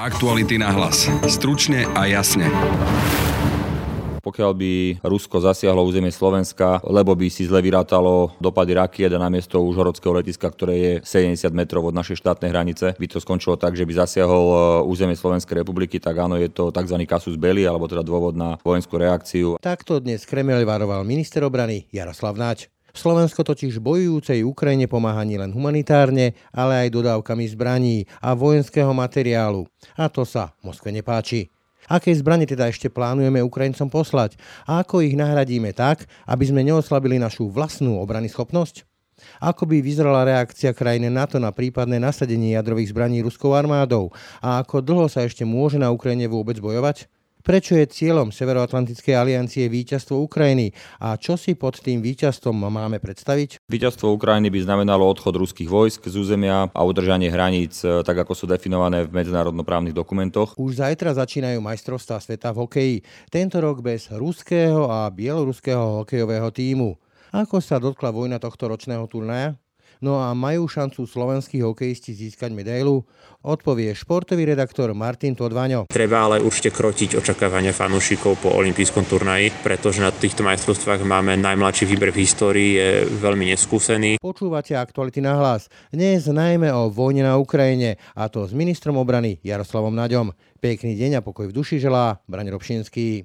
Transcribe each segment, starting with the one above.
Aktuality na hlas. Stručne a jasne. Pokiaľ by Rusko zasiahlo územie Slovenska, lebo by si zle vyrátalo dopady rakiet a namiesto užhorodského letiska, ktoré je 70 metrov od našej štátnej hranice, by to skončilo tak, že by zasiahol e, územie Slovenskej republiky, tak áno, je to tzv. kasus belli, alebo teda dôvod na vojenskú reakciu. Takto dnes Kremel varoval minister obrany Jaroslav Nač. Slovensko totiž bojujúcej Ukrajine pomáha nielen humanitárne, ale aj dodávkami zbraní a vojenského materiálu. A to sa Moskve nepáči. Aké zbranie teda ešte plánujeme Ukrajincom poslať a ako ich nahradíme tak, aby sme neoslabili našu vlastnú obrany schopnosť? Ako by vyzerala reakcia krajiny NATO na prípadné nasadenie jadrových zbraní ruskou armádou a ako dlho sa ešte môže na Ukrajine vôbec bojovať? Prečo je cieľom Severoatlantickej aliancie víťazstvo Ukrajiny a čo si pod tým víťazstvom máme predstaviť? Víťazstvo Ukrajiny by znamenalo odchod ruských vojsk z územia a udržanie hraníc, e, tak ako sú definované v medzinárodnoprávnych dokumentoch. Už zajtra začínajú majstrovstvá sveta v hokeji. Tento rok bez ruského a bieloruského hokejového týmu. Ako sa dotkla vojna tohto ročného turnaja? No a majú šancu slovenskí hokejisti získať medailu? Odpovie športový redaktor Martin Todvaňo. Treba ale určite krotiť očakávania fanúšikov po olympijskom turnaji, pretože na týchto majstrovstvách máme najmladší výber v histórii, je veľmi neskúsený. Počúvate aktuality na hlas. Dnes najmä o vojne na Ukrajine, a to s ministrom obrany Jaroslavom Naďom. Pekný deň a pokoj v duši želá Braň Robšinský.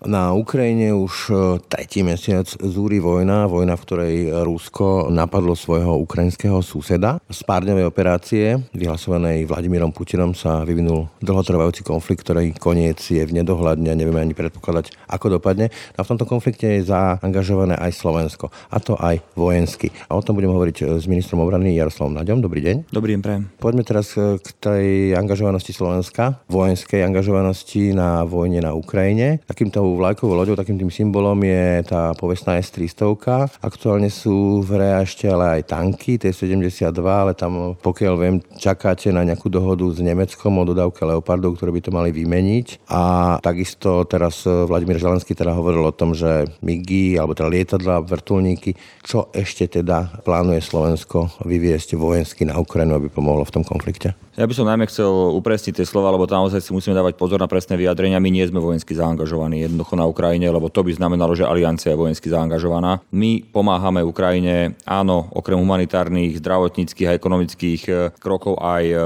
Na Ukrajine už e, tretí mesiac zúri vojna, vojna, v ktorej Rusko napadlo svojho ukrajinského suseda. Z párňovej operácie, vyhlasovanej Vladimírom Putinom, sa vyvinul dlhotrvajúci konflikt, ktorý koniec je v nedohľadne a nevieme ani predpokladať, ako dopadne. A v tomto konflikte je zaangažované aj Slovensko, a to aj vojensky. A o tom budem hovoriť s ministrom obrany Jaroslavom Naďom. Dobrý deň. Dobrý deň, prajem. Poďme teraz k tej angažovanosti Slovenska, vojenskej angažovanosti na vojne na Ukrajine. Takýmto vlajkovou loďou, takým tým symbolom je tá povestná S-300. Aktuálne sú v hre ešte ale aj tanky T-72, ale tam pokiaľ viem, čakáte na nejakú dohodu s Nemeckom o dodávke Leopardov, ktoré by to mali vymeniť. A takisto teraz Vladimír Želenský teda hovoril o tom, že MIGI, alebo teda lietadla, vrtulníky, čo ešte teda plánuje Slovensko vyviesť vojensky na Ukrajinu, aby pomohlo v tom konflikte? Ja by som najmä chcel upresniť tie slova, lebo tam naozaj si musíme dávať pozor na presné vyjadrenia. My nie sme vojensky zaangažovaní jednoducho na Ukrajine, lebo to by znamenalo, že aliancia je vojensky zaangažovaná. My pomáhame Ukrajine, áno, okrem humanitárnych, zdravotníckých a ekonomických e, krokov aj e,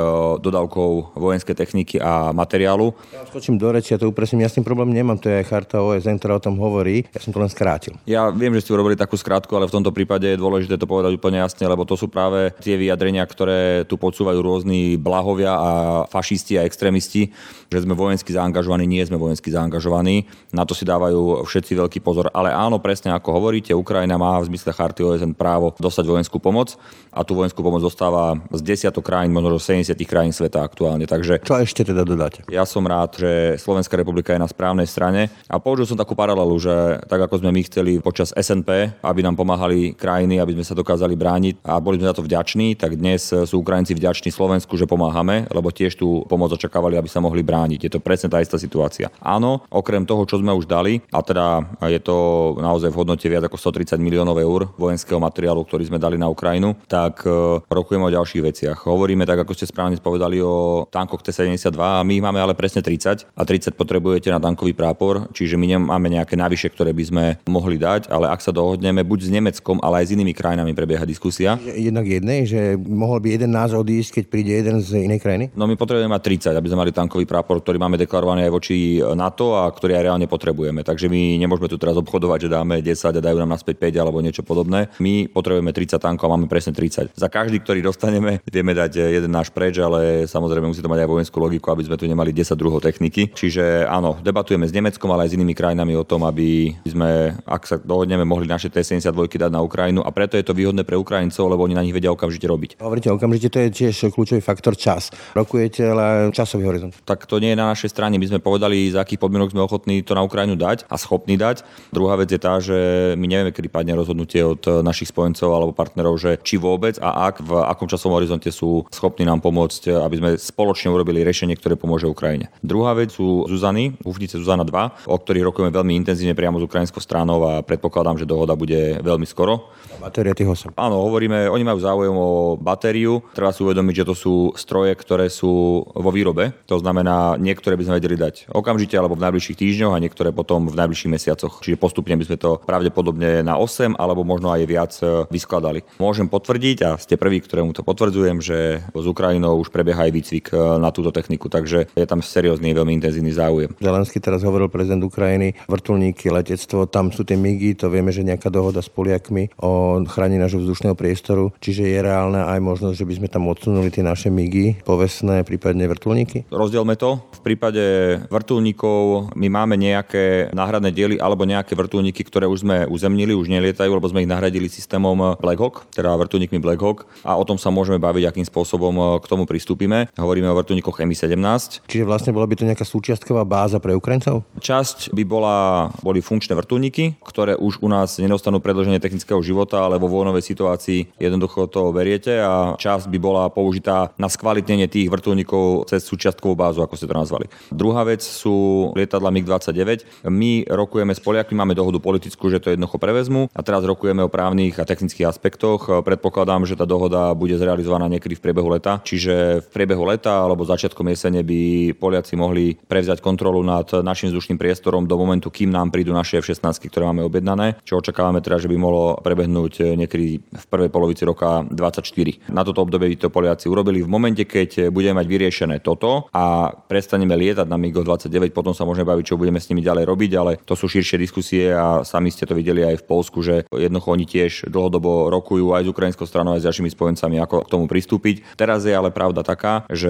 dodávkou vojenskej techniky a materiálu. Ja skočím do reči, ja to upresním, ja s tým problém nemám, to je aj charta OSN, ktorá o tom hovorí, ja som to len skrátil. Ja viem, že ste urobili takú skrátku, ale v tomto prípade je dôležité to povedať úplne jasne, lebo to sú práve tie vyjadrenia, ktoré tu podsúvajú rôzni blahovia a fašisti a extrémisti, že sme vojensky zaangažovaní, nie sme vojensky zaangažovaní. Na to si dávajú všetci veľký pozor. Ale áno, presne ako hovoríte, Ukrajina má v zmysle charty OSN právo dostať vojenskú pomoc a tú vojenskú pomoc dostáva z desiatok krajín, možno z 70 krajín sveta aktuálne. Takže, Čo ešte teda dodáte? Ja som rád, že Slovenská republika je na správnej strane a použil som takú paralelu, že tak ako sme my chceli počas SNP, aby nám pomáhali krajiny, aby sme sa dokázali brániť a boli sme za to vďační, tak dnes sú Ukrajinci vďační Slovensku, že pomáhame lebo tiež tú pomoc očakávali, aby sa mohli brániť. Je to presne tá istá situácia. Áno, okrem toho, čo sme už dali, a teda je to naozaj v hodnote viac ako 130 miliónov eur vojenského materiálu, ktorý sme dali na Ukrajinu, tak e, rokujeme o ďalších veciach. Hovoríme, tak ako ste správne povedali, o tankoch T-72 a my máme ale presne 30 a 30 potrebujete na tankový prápor, čiže my nemáme nejaké navyše, ktoré by sme mohli dať, ale ak sa dohodneme buď s Nemeckom, ale aj s inými krajinami prebieha diskusia. Jednak jednej, že mohol by jeden nás odísť, keď príde jeden z inej krajiny? No my potrebujeme mať 30, aby sme mali tankový prápor, ktorý máme deklarovaný aj voči NATO a ktorý aj reálne potrebujeme potrebujeme. Takže my nemôžeme tu teraz obchodovať, že dáme 10 a dajú nám naspäť 5 alebo niečo podobné. My potrebujeme 30 tankov a máme presne 30. Za každý, ktorý dostaneme, vieme dať jeden náš preč, ale samozrejme musí to mať aj vojenskú logiku, aby sme tu nemali 10 druhov techniky. Čiže áno, debatujeme s Nemeckom, ale aj s inými krajinami o tom, aby sme, ak sa dohodneme, mohli naše T-72 dať na Ukrajinu a preto je to výhodné pre Ukrajincov, lebo oni na nich vedia okamžite robiť. Hovoríte okamžite, to je tiež kľúčový faktor čas. Rokujete, ale časový horizont. Tak to nie je na našej strane. My sme povedali, za akých podmienok sme ochotní to na Ukrajinu dať a schopní dať. Druhá vec je tá, že my nevieme, kedy padne rozhodnutie od našich spojencov alebo partnerov, že či vôbec a ak, v akom časovom horizonte sú schopní nám pomôcť, aby sme spoločne urobili riešenie, ktoré pomôže Ukrajine. Druhá vec sú Zuzany, Hufnice Zuzana 2, o ktorých rokujeme veľmi intenzívne priamo s ukrajinskou stranou a predpokladám, že dohoda bude veľmi skoro. Batéria tých 8. Áno, hovoríme, oni majú záujem o batériu. Treba si uvedomiť, že to sú stroje, ktoré sú vo výrobe. To znamená, niektoré by sme vedeli dať okamžite alebo v najbližších týždňoch a niektoré potom v najbližších mesiacoch. Čiže postupne by sme to pravdepodobne na 8 alebo možno aj viac e, vyskladali. Môžem potvrdiť a ste prví, ktorému to potvrdzujem, že s Ukrajinou už prebieha aj výcvik e, na túto techniku, takže je tam seriózny, veľmi intenzívny záujem. Zelensky teraz hovoril prezident Ukrajiny, vrtulníky, letectvo, tam sú tie migy, to vieme, že nejaká dohoda s Poliakmi o chránení nášho vzdušného priestoru, čiže je reálne aj možnosť, že by sme tam odsunuli tie naše migy, povestné, prípadne vrtulníky? Rozdielme to. V prípade vrtulníkov my máme nejaké náhradné diely alebo nejaké vrtulníky, ktoré už sme uzemnili, už nelietajú, lebo sme ich nahradili systémom Black Hawk, teda vrtulníkmi Black Hawk a o tom sa môžeme baviť, akým spôsobom k tomu pristúpime. Hovoríme o vrtulníkoch Mi-17. Čiže vlastne bola by to nejaká súčiastková báza pre Ukrajincov? Časť by bola, boli funkčné vrtulníky, ktoré už u nás nedostanú predlženie technického života, ale vo vojnovej situácii jednoducho to beriete a časť by bola použitá na skvalitnenie tých vrtulníkov cez súčiastkovú bázu, ako ste to nazvali. Druhá vec sú lietadla MiG-29. My rokujeme s Poliakmi, máme dohodu politickú, že to jednoducho prevezmu a teraz rokujeme o právnych a technických aspektoch. Predpokladám, že tá dohoda bude zrealizovaná niekedy v priebehu leta, čiže v priebehu leta alebo začiatkom jesene by Poliaci mohli prevziať kontrolu nad našim vzdušným priestorom do momentu, kým nám prídu naše F-16, ktoré máme objednané, čo očakávame teda, že by mohlo prebehnúť niekedy v prvej polovici roka 2024. Na toto obdobie by to Poliaci urobili. V momente, keď budeme mať vyriešené toto a prestaneme lietať na MiG-29, potom sa môžeme baviť, čo budeme s nimi ďalej robiť, ale to sú širšie diskusie a sami ste to videli aj v Polsku, že jednoducho oni tiež dlhodobo rokujú aj s ukrajinskou stranou, aj s ďalšími spojencami, ako k tomu pristúpiť. Teraz je ale pravda taká, že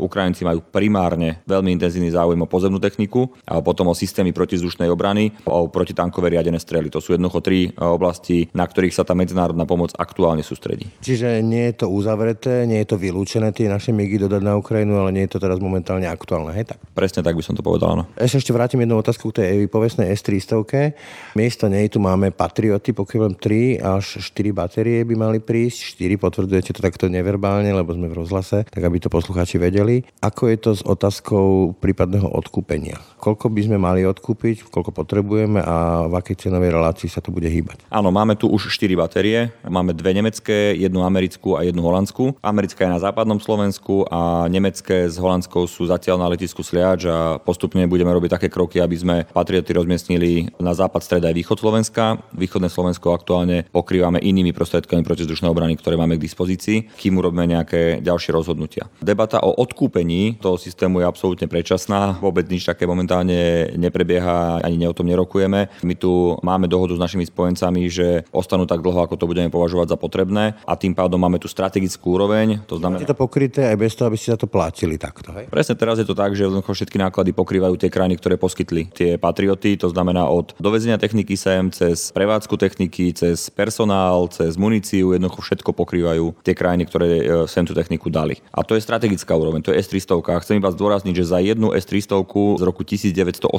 Ukrajinci majú primárne veľmi intenzívny záujem o pozemnú techniku a potom o systémy protizdušnej obrany, o protitankové riadené strely. To sú jednoducho tri oblasti, na ktorých sa tá medzinárodná pomoc aktuálne sústredí. Čiže nie je to uzavreté, nie je to vylúčené tie naše migy dodať na Ukrajinu, ale nie je to teraz momentálne aktuálne, hej tak? Presne tak by som to povedal, no. Ešte, ešte vrátim jednu otázku k tej povestnej S-300. Miesto nej tu máme Patrioty, pokiaľ 3 až 4 batérie by mali prísť. 4 potvrdzujete to takto neverbálne, lebo sme v rozhlase, tak aby to poslucháči vedeli. Ako je to s otázkou prípadného odkúpenia? Koľko by sme mali odkúpiť, koľko potrebujeme a v akej cenovej relácii sa to bude hýbať? Áno, máme tu už 4 batérie. Máme dve nemecké, jednu americkú a jednu holandskú. Americká je na západnom Slovensku a nemecké s holandskou sú zatiaľ na letisku Sliač a postupne budeme robiť také kroky, aby sme patrioty rozmiestnili na západ, stred aj východ Slovenska. Východné Slovensko aktuálne pokrývame inými prostriedkami protizdušnej obrany, ktoré máme k dispozícii, kým urobíme nejaké ďalšie rozhodnutia. Debata o odkúpení toho systému je absolútne predčasná. Vôbec nič také momentálne neprebieha, ani o tom nerokujeme. My tu máme dohodu s našimi spojencami, že ostanú tak dlho, ako to budeme považovať za potrebné a tým pádom máme tu strategickú úroveň. To znamená... Je to pokryté aj bez toho, aby ste za to platili takto. Hej? Presne teraz je to tak, že všetky náklady pokrývajú tie krajiny, ktoré poskytli tie patrioty, to znamená od dovezenia techniky sem, cez prevádzku techniky, cez personál, cez muníciu, jednoducho všetko pokrývajú tie krajiny, ktoré e, sem tú techniku dali. A to je strategická úroveň, to je S-300. Chcem iba zdôrazniť, že za jednu S-300 z roku 1987,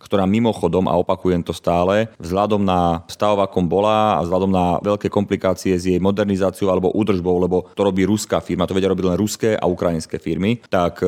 ktorá mimochodom, a opakujem to stále, vzhľadom na stav, akom bola a vzhľadom na veľké komplikácie s jej modernizáciou alebo údržbou, lebo to robí ruská firma, to vedia robiť len ruské a ukrajinské firmy, tak e,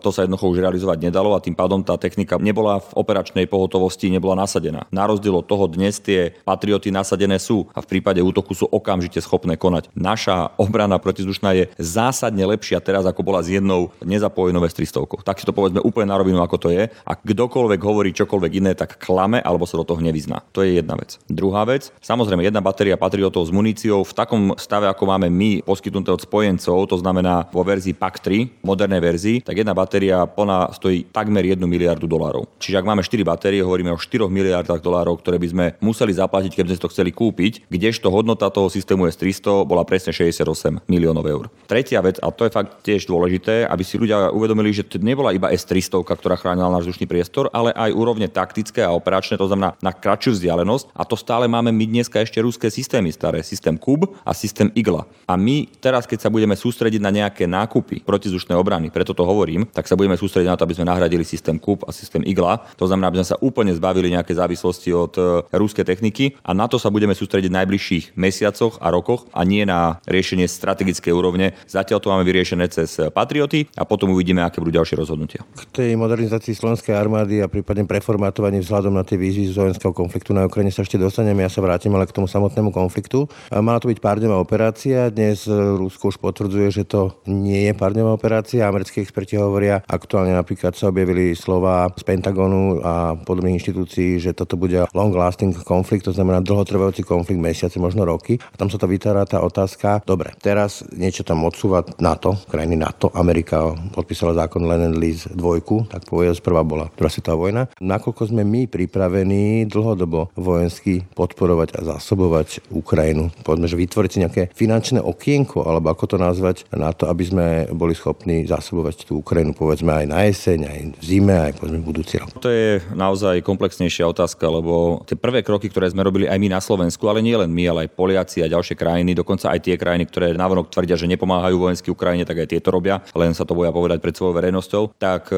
to sa jednoducho už realizovať nedalo a tým pádom tá technika nebola v operačnej pohotovosti, nebola nasadená. Na rozdiel od toho dnes tie patrioty nasadené sú a v prípade útoku sú okamžite schopné konať. Naša obrana protizdušná je zásadne lepšia teraz, ako bola s jednou nezapojenou S-300. Tak si to povedzme úplne na rovinu, ako to je. A kdokoľvek hovorí čokoľvek iné, tak klame alebo sa do toho nevyzná. To je jedna vec. Druhá vec, samozrejme, jedna batéria patriotov s muníciou v takom stave, ako máme my poskytnuté od spojencov, to znamená vo verzii PAK 3, modernej verzii, tak jedna batéria plná stojí takmer 1 miliardu dolárov. Dolárov. Čiže ak máme 4 batérie, hovoríme o 4 miliardách dolárov, ktoré by sme museli zaplatiť, keby sme to chceli kúpiť, kdežto hodnota toho systému S300 bola presne 68 miliónov eur. Tretia vec, a to je fakt tiež dôležité, aby si ľudia uvedomili, že to nebola iba S300, ktorá chránila náš vzdušný priestor, ale aj úrovne taktické a operačné, to znamená na kratšiu vzdialenosť. A to stále máme my dneska ešte ruské systémy staré, systém KUB a systém IGLA. A my teraz, keď sa budeme sústrediť na nejaké nákupy protizdušnej obrany, preto to hovorím, tak sa budeme sústrediť na to, aby sme nahradili systém KUB a systém IGLA. To znamená, aby sme sa úplne zbavili nejaké závislosti od e, ruskej techniky a na to sa budeme sústrediť v najbližších mesiacoch a rokoch a nie na riešenie strategickej úrovne. Zatiaľ to máme vyriešené cez Patrioty a potom uvidíme, aké budú ďalšie rozhodnutia. K tej modernizácii slovenskej armády a prípadne preformátovanie vzhľadom na tie výzvy z vojenského konfliktu na Ukrajine sa ešte dostaneme. Ja sa vrátim ale k tomu samotnému konfliktu. Mala to byť párňová operácia. Dnes Rusko už potvrdzuje, že to nie je párňová operácia. Americkí experti hovoria, aktuálne napríklad sa objavili slova z Pentagonu a podobných inštitúcií, že toto bude long lasting konflikt, to znamená dlhotrvajúci konflikt mesiace, možno roky. A tam sa to vytvára tá otázka, dobre, teraz niečo tam odsúva NATO, krajiny NATO, Amerika podpísala zákon Lennon Lease dvojku, tak povedať, prvá bola druhá svetová vojna. Nakoľko sme my pripravení dlhodobo vojensky podporovať a zásobovať Ukrajinu? Poďme, že vytvoriť si nejaké finančné okienko, alebo ako to nazvať, na to, aby sme boli schopní zásobovať tú Ukrajinu, povedzme aj na jeseň, aj v zime, aj povedzme budúci rok. To je naozaj komplexnejšia otázka, lebo tie prvé kroky, ktoré sme robili aj my na Slovensku, ale nie len my, ale aj Poliaci a ďalšie krajiny, dokonca aj tie krajiny, ktoré navonok tvrdia, že nepomáhajú vojenský Ukrajine, tak aj tieto robia, len sa to boja povedať pred svojou verejnosťou. Tak e,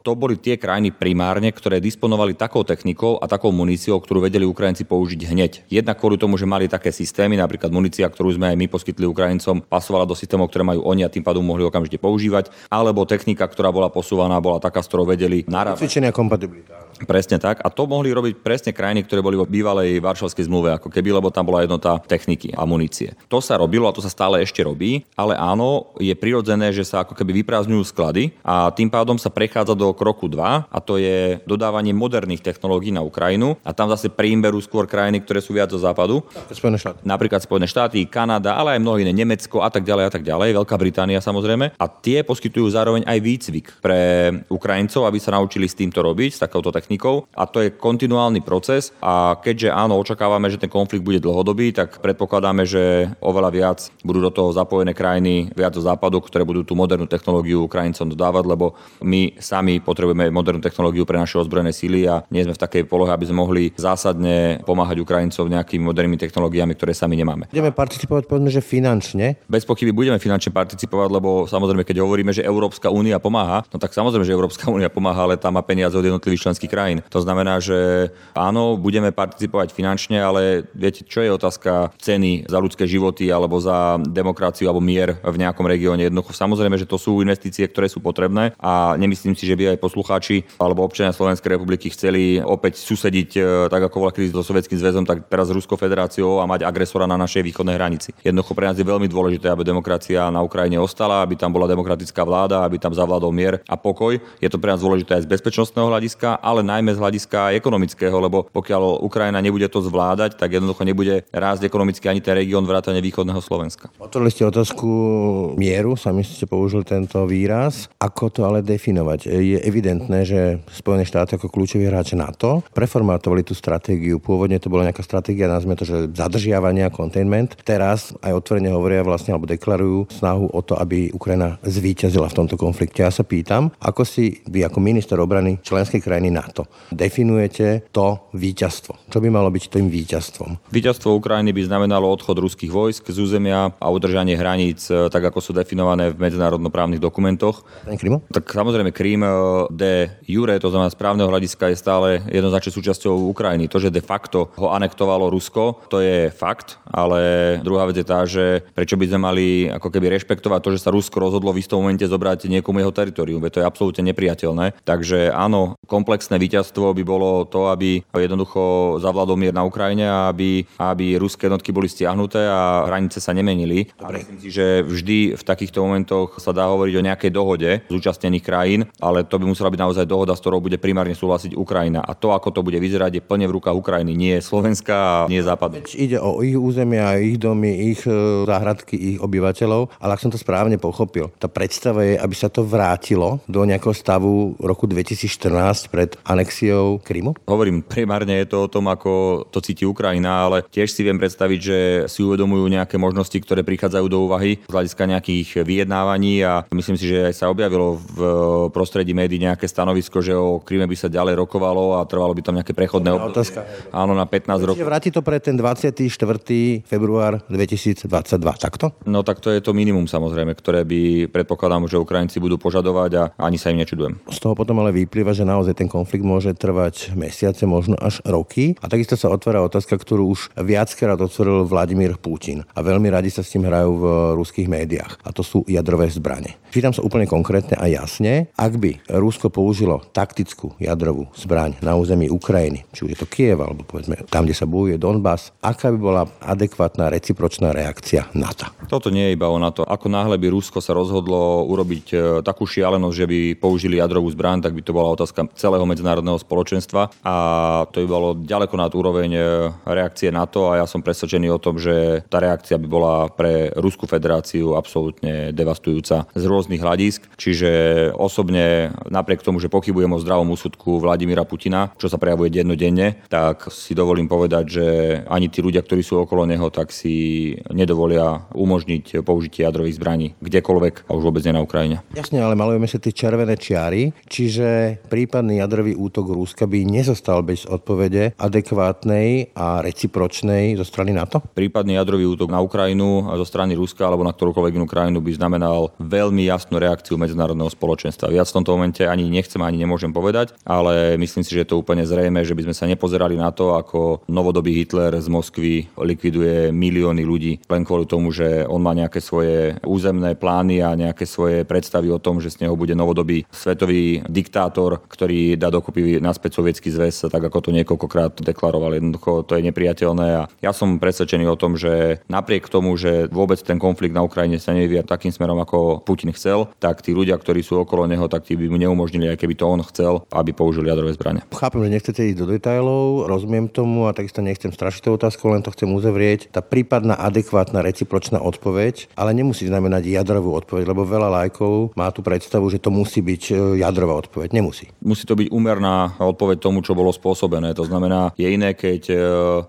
to boli tie krajiny primárne, ktoré disponovali takou technikou a takou muníciou, ktorú vedeli Ukrajinci použiť hneď. Jednak kvôli tomu, že mali také systémy, napríklad munícia, ktorú sme aj my poskytli Ukrajincom, pasovala do systémov, ktoré majú oni a tým pádom mohli okamžite používať, alebo technika, ktorá bola posúvaná, bola taká, s ktorou vedeli connessione e compatibilità. Presne tak. A to mohli robiť presne krajiny, ktoré boli vo bývalej Varšavskej zmluve, ako keby, lebo tam bola jednota techniky a munície. To sa robilo a to sa stále ešte robí, ale áno, je prirodzené, že sa ako keby vyprázdňujú sklady a tým pádom sa prechádza do kroku 2 a to je dodávanie moderných technológií na Ukrajinu a tam zase príjmberú skôr krajiny, ktoré sú viac zo západu. Spojené štáty. Napríklad Spojené štáty, Kanada, ale aj mnohé iné, Nemecko a tak ďalej a tak ďalej, Veľká Británia samozrejme. A tie poskytujú zároveň aj výcvik pre Ukrajincov, aby sa naučili s týmto robiť, s takouto technikou a to je kontinuálny proces a keďže áno, očakávame, že ten konflikt bude dlhodobý, tak predpokladáme, že oveľa viac budú do toho zapojené krajiny viac zo západu, ktoré budú tú modernú technológiu Ukrajincom dodávať, lebo my sami potrebujeme modernú technológiu pre naše ozbrojené síly a nie sme v takej polohe, aby sme mohli zásadne pomáhať Ukrajincov nejakými modernými technológiami, ktoré sami nemáme. Budeme participovať, povedzme, že finančne. Bez pochyby budeme finančne participovať, lebo samozrejme, keď hovoríme, že Európska únia pomáha, no tak samozrejme, že Európska únia pomáha, ale tam má peniaze od jednotlivých členských krajín. To znamená, že áno, budeme participovať finančne, ale viete, čo je otázka ceny za ľudské životy alebo za demokraciu alebo mier v nejakom regióne. Jednoducho samozrejme, že to sú investície, ktoré sú potrebné a nemyslím si, že by aj poslucháči alebo občania Slovenskej republiky chceli opäť susediť e, tak ako bola kríza so Sovietským zväzom, tak teraz s Ruskou federáciou a mať agresora na našej východnej hranici. Jednoducho pre nás je veľmi dôležité, aby demokracia na Ukrajine ostala, aby tam bola demokratická vláda, aby tam zavládol mier a pokoj. Je to pre nás dôležité aj z bezpečnostného hľadiska, ale najmä z hľadiska ekonomického, lebo pokiaľ Ukrajina nebude to zvládať, tak jednoducho nebude rásť ekonomicky ani ten región vrátane východného Slovenska. Otvorili ste otázku mieru, sami ste použil tento výraz. Ako to ale definovať? Je evidentné, že Spojené štáty ako kľúčový hráč NATO preformátovali tú stratégiu. Pôvodne to bola nejaká stratégia, nazvime to, že zadržiavania, containment. Teraz aj otvorene hovoria vlastne alebo deklarujú snahu o to, aby Ukrajina zvíťazila v tomto konflikte. Ja sa pýtam, ako si vy ako minister obrany členskej krajiny NATO definujete to víťazstvo? Čo by malo byť tým víťazstvom? Víťazstvo Ukrajiny by znamenalo odchod ruských vojsk z územia a udržanie hraníc, e, tak ako sú definované v medzinárodnoprávnych dokumentoch. Krymu? Tak samozrejme Krím e, de jure, to znamená správneho hľadiska, je stále jednoznačne súčasťou Ukrajiny. To, že de facto ho anektovalo Rusko, to je fakt, ale druhá vec je tá, že prečo by sme mali ako keby rešpektovať to, že sa Rusko rozhodlo v istom momente zobrať niekomu jeho teritorium, to je absolútne nepriateľné. Takže áno, komplexné víťazstvo by bolo to, aby jednoducho zavládol mier na Ukrajine a aby, aby ruské jednotky boli stiahnuté a hranice sa nemenili. A myslím si, že vždy v takýchto momentoch sa dá hovoriť o nejakej dohode zúčastnených krajín, ale to by musela byť naozaj dohoda, s ktorou bude primárne súhlasiť Ukrajina. A to, ako to bude vyzerať, je plne v rukách Ukrajiny, nie Slovenska a nie Západu. Ide o ich územia, ich domy, ich e, záhradky, ich obyvateľov, ale ak som to správne pochopil, tá predstava je, aby sa to vrátilo do nejakého stavu roku 2014 pred anexiou Krymu? Hovorím, primárne je to o tom, ako to cíti Ukrajina, ale tiež si viem predstaviť, že si uvedomujú nejaké možnosti, ktoré prichádzajú do úvahy z hľadiska nejakých vyjednávaní a myslím si, že aj sa objavilo v prostredí médií nejaké stanovisko, že o Kryme by sa ďalej rokovalo a trvalo by tam nejaké prechodné obdobie. Áno, na 15 rokov. Vráti to pre ten 24. február 2022, takto? No tak to je to minimum samozrejme, ktoré by predpokladám, že Ukrajinci budú požadovať a ani sa im nečudujem. Z toho potom ale vyplýva, že naozaj ten konflikt môže trvať mesiace, možno až roky. A takisto sa otvára otázka, ktorú už viackrát otvoril Vladimír Putin. A veľmi radi sa s tým hrajú v ruských médiách. A to sú jadrové zbranie. Pýtam sa úplne konkrétne a jasne, ak by Rusko použilo taktickú jadrovú zbraň na území Ukrajiny, či už je to Kiev, alebo povedzme tam, kde sa bojuje Donbass, aká by bola adekvátna recipročná reakcia NATO? Toto nie je iba o NATO. Ako náhle by Rusko sa rozhodlo urobiť e, takú šialenosť, že by použili jadrovú zbraň, tak by to bola otázka celého medzinárodného spoločenstva a to by bolo ďaleko nad úroveň e, reakcie NATO a ja som presvedčený o tom, že tá reakcia by bola pre Rusku federáciu absolútne devastujúca z rôznych hľadisk. Čiže osobne napriek tomu, že pochybujem o zdravom úsudku Vladimíra Putina, čo sa prejavuje dennodenne, tak si dovolím povedať, že ani tí ľudia, ktorí sú okolo neho, tak si nedovolia umožniť použitie jadrových zbraní kdekoľvek a už vôbec nie na Ukrajine. Jasne, ale malujeme sa tie červené čiary, čiže prípadný jadrový útok Ruska by nezostal bez odpovede adekvátnej a recipročnej zo strany NATO? Prípadný jadrový útok na Ukrajinu zo strany Ruska alebo na ktorúkoľvek inú krajinu by znamenal veľmi jasnú reakciu medzinárodného spoločenstva. Viac v tomto momente ani nechcem, ani nemôžem povedať, ale myslím si, že je to úplne zrejme, že by sme sa nepozerali na to, ako novodobý Hitler z Moskvy likviduje milióny ľudí len kvôli tomu, že on má nejaké svoje územné plány a nejaké svoje predstavy o tom, že z neho bude novodobý svetový diktátor, ktorý dá dokopy naspäť sovietský zväz, tak ako to niekoľkokrát deklaroval. Jednoducho to je nepriateľné a ja som presvedčený o tom, že napriek tomu, že vôbec ten konflikt na Ukrajine sa nevyvíja takým smerom, ako Putin chcel, tak tí ľudia, ktorí sú okolo neho, tak tí by mu neumožnili, aj keby to on chcel, aby použili jadrové zbranie. Chápem, že nechcete ísť do detajlov, rozumiem tomu a takisto nechcem strašiť tú otázku, len to chcem uzavrieť. Tá prípadná adekvátna recipročná odpoveď, ale nemusí znamenať jadrovú odpoveď, lebo veľa lajkov má tú predstavu, že to musí byť e, jadrová odpoveď. Nemusí. Musí to byť úmerná odpoveď tomu, čo bolo spôsobené. To znamená, je iné, keď e,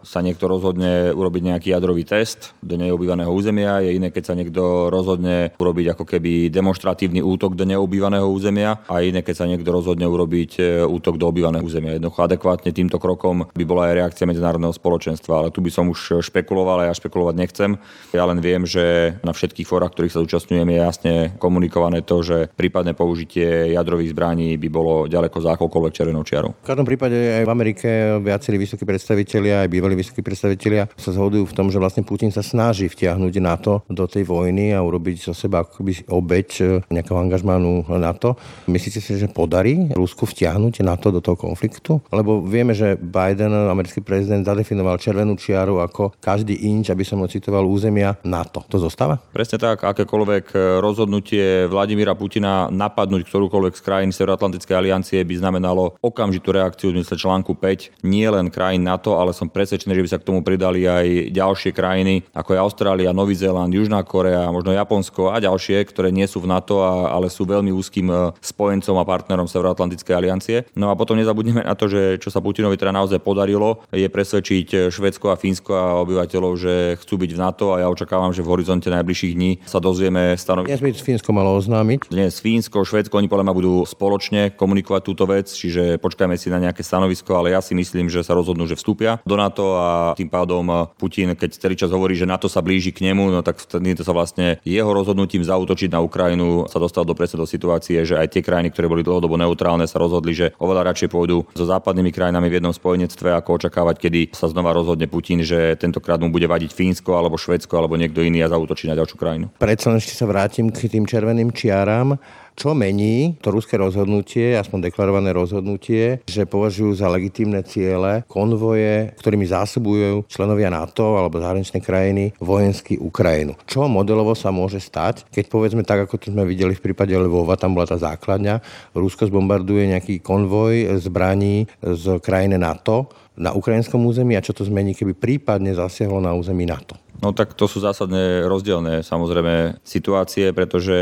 sa niekto rozhodne urobiť nejaký jadrový test do neobývaného územia, je iné, keď sa niekto rozhodne urobiť ako keby demonstratívny útok do neobývaného územia a iné, keď sa niekto rozhodne urobiť e, útok do obývaného územia. Jednoducho adekvátne týmto krokom by bola aj reakcia medzinárodného spoločenstva, ale tu by som už špekuloval a ja špekulovať nechcem. Ja len viem, že na všetkých fórach, ktorých sa zúčastňujem, je jasne komunikované to, že prípadné použitie jadrových zbraní by bolo ďaleko za akokoľvek červenou čiarou. V každom prípade aj v Amerike viacerí vysokí predstavitelia, aj bývalí vysokí predstavitelia sa zhodujú v tom, že vlastne Putin sa snaží vtiahnuť NATO do tej vojny a urobiť zo seba akoby obeď e, nejakého angažmánu NATO. Myslíte si, že podarí Rusku vtiahnuť NATO do toho konfliktu? Lebo vieme, že Biden, americký prezident, zadefinoval červenú čiaru ako každý inč, aby som ocitoval územia NATO. To zostáva? Presne tak, akékoľvek rozhodnutie Vladimíra Putina napadnúť ktorúkoľvek z krajín Severoatlantickej aliancie by znamenalo okamžitú reakciu v zmysle článku 5 nie len krajín NATO, ale som presvedčený, že by sa k tomu pridali aj ďalšie krajiny, ako je Austrália, Nový Zéland, Južná Korea, možno Japonsko a ďalšie, ktoré nie sú v NATO, ale sú veľmi úzkým e, spojencom a partnerom Severoatlantickej aliancie. No a potom nezabudneme na to, že čo sa Putinovi teda naozaj podarilo, je presvedčiť Švedsko a Fínsko a obyvateľov, že chcú byť v NATO a ja očakávam, že v horizonte najbližších dní sa dozvieme stanovisko. Dnes by Fínsko malo oznámiť. Dnes Fínsko, Švedsko, oni podľa mňa budú spoločne komunikovať túto vec, čiže počkajme si na nejaké stanovisko, ale ja si myslím, že sa rozhodnú, že vstúpia do NATO a tým pádom Putin, keď celý čas hovorí, že NATO sa blíži k nemu, no tak to sa vlastne jeho rozhodnutím zautočiť na Ukrajinu sa dostal do do situácie, že aj tie krajiny, ktoré boli dlhodobo neutrálne, sa rozhodli, že oveľa radšej pôjdu so západnými krajinami v jednom spojenectve, ako očakávať, kedy sa znova rozhodne Putin, že tentokrát mu bude vadiť Fínsko alebo Švedsko alebo niekto iný a zautočí na ďalšiu krajinu. Predsa ešte sa vrátim k tým červeným čiaram. Čo mení to ruské rozhodnutie, aspoň deklarované rozhodnutie, že považujú za legitímne ciele konvoje, ktorými zásobujú členovia NATO alebo zahraničné krajiny vojensky Ukrajinu. Čo modelovo sa môže stať, keď povedzme tak, ako to sme videli v prípade Lvova, tam bola tá základňa, Rusko zbombarduje nejaký konvoj zbraní z krajiny NATO na ukrajinskom území a čo to zmení, keby prípadne zasiahlo na území NATO? No tak to sú zásadné rozdielne samozrejme situácie, pretože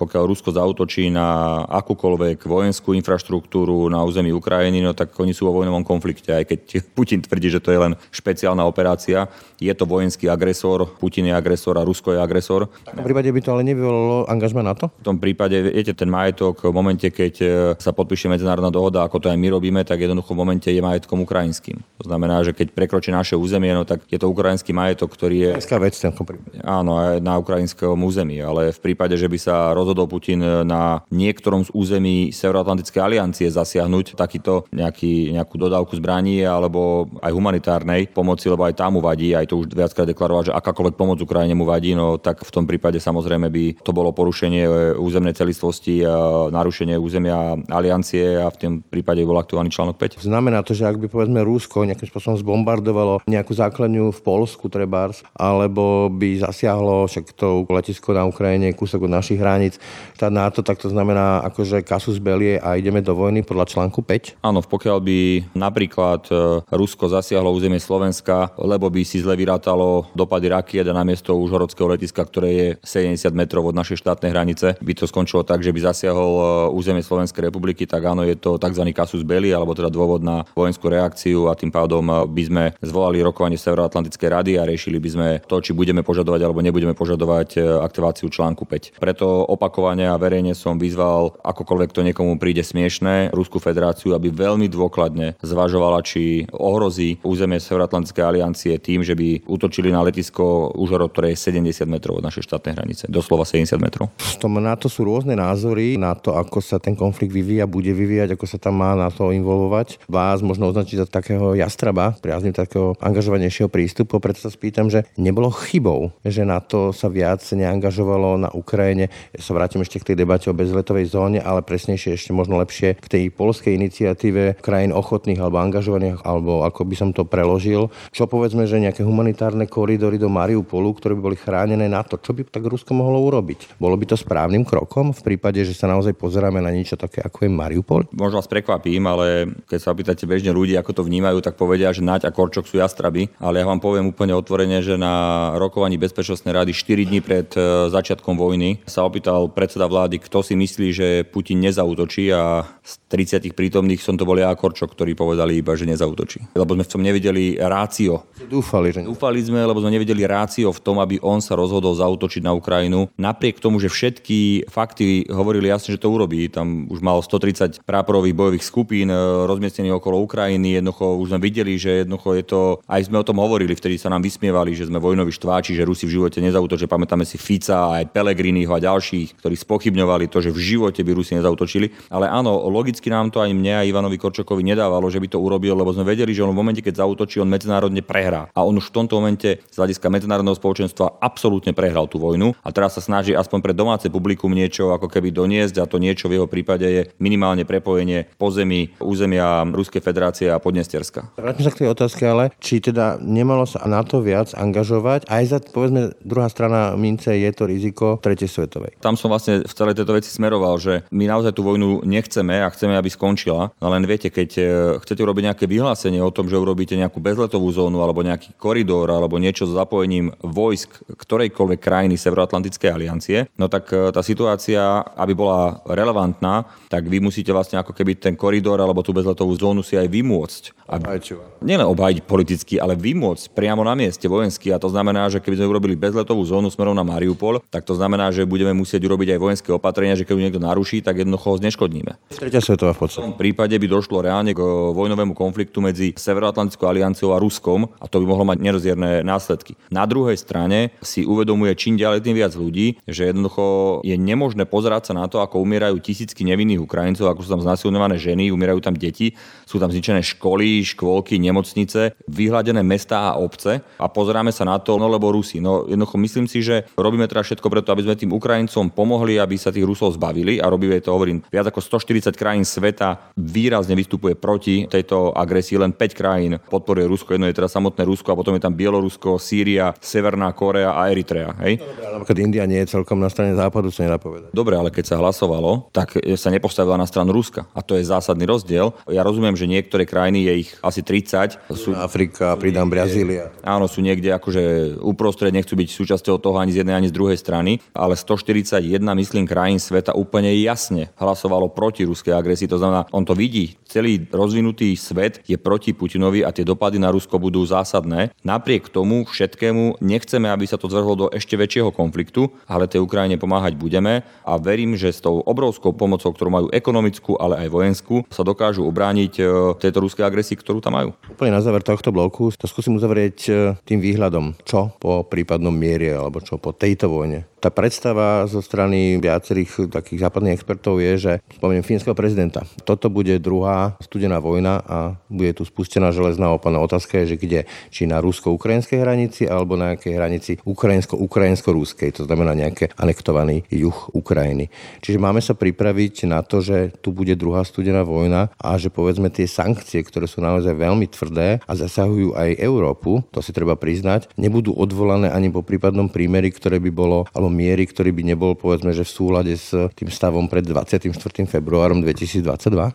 pokiaľ Rusko zautočí na akúkoľvek vojenskú infraštruktúru na území Ukrajiny, no tak oni sú vo vojnovom konflikte, aj keď Putin tvrdí, že to je len špeciálna operácia. Je to vojenský agresor, Putin je agresor a Rusko je agresor. V prípade by to ale nevyvolalo angažma na to? V tom prípade, viete, ten majetok v momente, keď e, sa podpíše medzinárodná dohoda, ako to aj my robíme, tak jednoducho v momente je majetkom ukrajinským. To znamená, že keď prekročí naše územie, no tak je to ukrajinský majetok, ktorý je... Ukrajinská vec v prípade. Áno, aj na ukrajinskom území, ale v prípade, že by sa rozhodol Putin na niektorom z území Severoatlantickej aliancie zasiahnuť takýto nejaký, nejakú dodávku zbraní alebo aj humanitárnej pomoci, lebo aj tam mu vadí, aj to už viackrát deklaroval, že akákoľvek pomoc Ukrajine mu vadí, no tak v tom prípade samozrejme by to bolo porušenie územnej celistvosti, a narušenie územia aliancie a v tom prípade bol aktuálny článok 5. Znamená to, že ak by povedzme Rusko nejakým spôsobom zbombardovalo nejakú základňu v Polsku trebárs, alebo by zasiahlo však to letisko na Ukrajine, kúsok od našich hraníc, tá NATO, tak to znamená akože kasus belie a ideme do vojny podľa článku 5? Áno, pokiaľ by napríklad e, Rusko zasiahlo územie Slovenska, lebo by si zle vyrátalo dopady rakiet a namiesto užhorodského letiska, ktoré je 70 metrov od našej štátnej hranice, by to skončilo tak, že by zasiahol e, územie Slovenskej republiky, tak áno, je to tzv. kasus belli, alebo teda dôvod na vojenskú reakciu a tým pádom e, by sme zvolali rokovanie Severoatlantickej rady a riešili by sme to, či budeme požadovať alebo nebudeme požadovať aktiváciu článku 5. Preto opakovane a verejne som vyzval, akokoľvek to niekomu príde smiešné, Rusku federáciu, aby veľmi dôkladne zvažovala, či ohrozí územie Severoatlantickej aliancie tým, že by útočili na letisko Užhorod, ktoré je 70 metrov od našej štátnej hranice. Doslova 70 metrov. V tom na to sú rôzne názory, na to, ako sa ten konflikt vyvíja, bude vyvíjať, ako sa tam má na to involvovať. Vás možno označiť za takého jastraba, priazním takého angažovanejšieho prístupu, preto sa spýtam, že nebolo chybou, že na to sa viac neangažovalo na Ukrajine. Ja sa vrátim ešte k tej debate o bezletovej zóne, ale presnejšie ešte možno lepšie k tej polskej iniciatíve krajín ochotných alebo angažovaných, alebo ako by som to preložil. Čo povedzme, že nejaké humanitárne koridory do Mariupolu, ktoré by boli chránené na to, čo by tak Rusko mohlo urobiť. Bolo by to správnym krokom v prípade, že sa naozaj pozeráme na niečo také, ako je Mariupol? Možno vás prekvapím, ale keď sa opýtate bežne ľudí, ako to vnímajú, tak povedia, že Naď a Korčok sú jastraby. Ale ja vám poviem úplne otvorene, že na rokovaní Bezpečnostnej rady 4 dní pred e, začiatkom vojny sa opýtal predseda vlády, kto si myslí, že Putin nezautočí a z 30 prítomných som to bol ja a ktorí povedali iba, že nezautočí. Lebo sme v tom nevideli rácio. Dúfali, že... Dúfali sme, lebo sme nevideli rácio v tom, aby on sa rozhodol zautočiť na Ukrajinu. Napriek tomu, že všetky fakty hovorili jasne, že to urobí. Tam už mal 130 práporových bojových skupín e, rozmiestnených okolo Ukrajiny. Jednoducho už sme videli, že jednoducho je to, aj sme o tom hovorili, vtedy sa nám vysmievali, že sme vojnoví štváči, že Rusi v živote nezautočia. Pamätáme si Fica, aj Pelegriniho a ďalších, ktorí spochybňovali to, že v živote by Rusi nezautočili. Ale áno, logicky nám to aj mne a Ivanovi Korčokovi nedávalo, že by to urobil, lebo sme vedeli, že on v momente, keď zautočí, on medzinárodne prehrá. A on už v tomto momente z hľadiska medzinárodného spoločenstva absolútne prehral tú vojnu a teraz sa snaží aspoň pre domáce publikum niečo ako keby doniesť a to niečo v jeho prípade je minimálne prepojenie pozemí územia Ruskej federácie a Podnesterska. Vrátim sa k tej otázke, ale či teda nemalo sa na to viac angažovať, aj za, povedzme, druhá strana mince je to riziko tretej svetovej. Tam som vlastne v celej tejto veci smeroval, že my naozaj tú vojnu nechceme a chceme, aby skončila. No len viete, keď e, chcete urobiť nejaké vyhlásenie o tom, že urobíte nejakú bezletovú zónu alebo nejaký koridor alebo niečo s zapojením vojsk ktorejkoľvek krajiny Severoatlantickej aliancie, no tak e, tá situácia, aby bola relevantná, tak vy musíte vlastne ako keby ten koridor alebo tú bezletovú zónu si aj vymôcť. Obhajčovať. Nielen obhajiť politicky, ale vymôcť priamo na mieste vojensky. A to znamená, že keby sme urobili bezletovú zónu smerom na Mariupol, tak to znamená, že budeme musieť urobiť aj vojenské opatrenia, že keď niekto naruší, tak jednoducho ho zneškodníme. Tretia svetová v podstate. V tom prípade by došlo reálne k vojnovému konfliktu medzi Severoatlantickou alianciou a Ruskom a to by mohlo mať nerozierne následky. Na druhej strane si uvedomuje čím ďalej tým viac ľudí, že jednoducho je nemožné pozerať sa na to, ako umierajú tisícky nevinných Ukrajincov, ako sú tam znasilňované ženy, umierajú tam deti, sú tam zničené školy, škôlky, nemocnice, vyhľadené mestá a obce a pozeráme sa na to, no lebo Rusi. No jednoducho myslím si, že robíme teda všetko preto, aby sme tým Ukrajincom pomohli, aby sa tých Rusov zbavili a robíme to, hovorím, viac ako 140 krajín sveta výrazne vystupuje proti tejto agresii, len 5 krajín podporuje Rusko, jedno je teda samotné Rusko a potom je tam Bielorusko, Sýria, Severná Korea a Eritrea. Hej? Napríklad India nie je celkom na strane západu, sa nedá povedať. Dobre, ale keď sa hlasovalo, tak sa nepostavila na stranu Ruska. A to je zásadný rozdiel. Ja rozumiem, že niektoré krajiny, je ich asi 30, sú... Afrika, pridám Brazília. Áno, sú niekde akože že uprostred nechcú byť súčasťou toho ani z jednej, ani z druhej strany, ale 141, myslím, krajín sveta úplne jasne hlasovalo proti ruskej agresii. To znamená, on to vidí. Celý rozvinutý svet je proti Putinovi a tie dopady na Rusko budú zásadné. Napriek tomu všetkému nechceme, aby sa to zvrhlo do ešte väčšieho konfliktu, ale tej Ukrajine pomáhať budeme a verím, že s tou obrovskou pomocou, ktorú majú ekonomickú, ale aj vojenskú, sa dokážu ubrániť e, tejto ruskej agresii, ktorú tam majú. Úplne na záver tohto bloku to skúsim uzavrieť e, tým výhľadom, čo po prípadnom mierie alebo čo po tejto vojne tá predstava zo strany viacerých takých západných expertov je, že spomeniem fínskeho prezidenta. Toto bude druhá studená vojna a bude tu spustená železná opana. Otázka je, že kde? Či na rusko-ukrajinskej hranici alebo na nejakej hranici ukrajinsko-ukrajinsko-ruskej, to znamená nejaký anektovaný juh Ukrajiny. Čiže máme sa pripraviť na to, že tu bude druhá studená vojna a že povedzme tie sankcie, ktoré sú naozaj veľmi tvrdé a zasahujú aj Európu, to si treba priznať, nebudú odvolané ani po prípadnom prímeri, ktoré by bolo, alebo miery, ktorý by nebol povedzme, že v súlade s tým stavom pred 24. februárom 2022?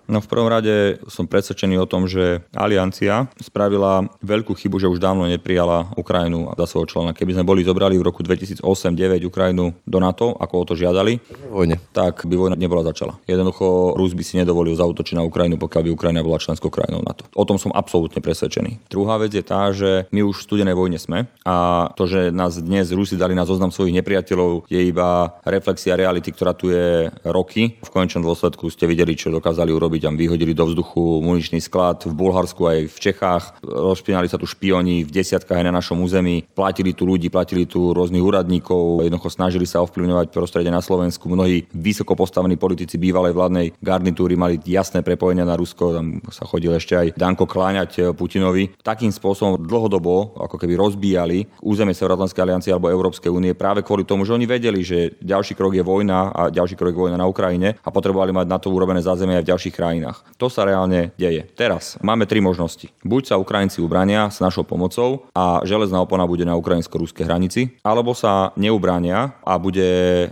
No v prvom rade som presvedčený o tom, že Aliancia spravila veľkú chybu, že už dávno neprijala Ukrajinu za svojho člena. Keby sme boli zobrali v roku 2008-2009 Ukrajinu do NATO, ako o to žiadali, vojne. tak by vojna nebola začala. Jednoducho Rus by si nedovolil zautočiť na Ukrajinu, pokiaľ by Ukrajina bola členskou krajinou NATO. O tom som absolútne presvedčený. Druhá vec je tá, že my už v studenej vojne sme a to, že nás dnes Rusi dali na zoznam svojich nepriateľov, nepriateľov je iba reflexia reality, ktorá tu je roky. V konečnom dôsledku ste videli, čo dokázali urobiť. Tam vyhodili do vzduchu muničný sklad v Bulharsku aj v Čechách. Rozpínali sa tu špioni v desiatkách aj na našom území. Platili tu ľudí, platili tu rôznych úradníkov. Jednoducho snažili sa ovplyvňovať prostredie na Slovensku. Mnohí vysoko postavení politici bývalej vládnej garnitúry mali jasné prepojenia na Rusko. Tam sa chodil ešte aj Danko kláňať Putinovi. Takým spôsobom dlhodobo ako keby rozbíjali územie Severoatlantskej aliancie alebo Európskej únie práve kvôli tomu, že oni vedeli, že ďalší krok je vojna a ďalší krok je vojna na Ukrajine a potrebovali mať na to urobené zázemie aj v ďalších krajinách. To sa reálne deje. Teraz máme tri možnosti. Buď sa Ukrajinci ubrania s našou pomocou a železná opona bude na ukrajinsko-ruskej hranici, alebo sa neubrania a bude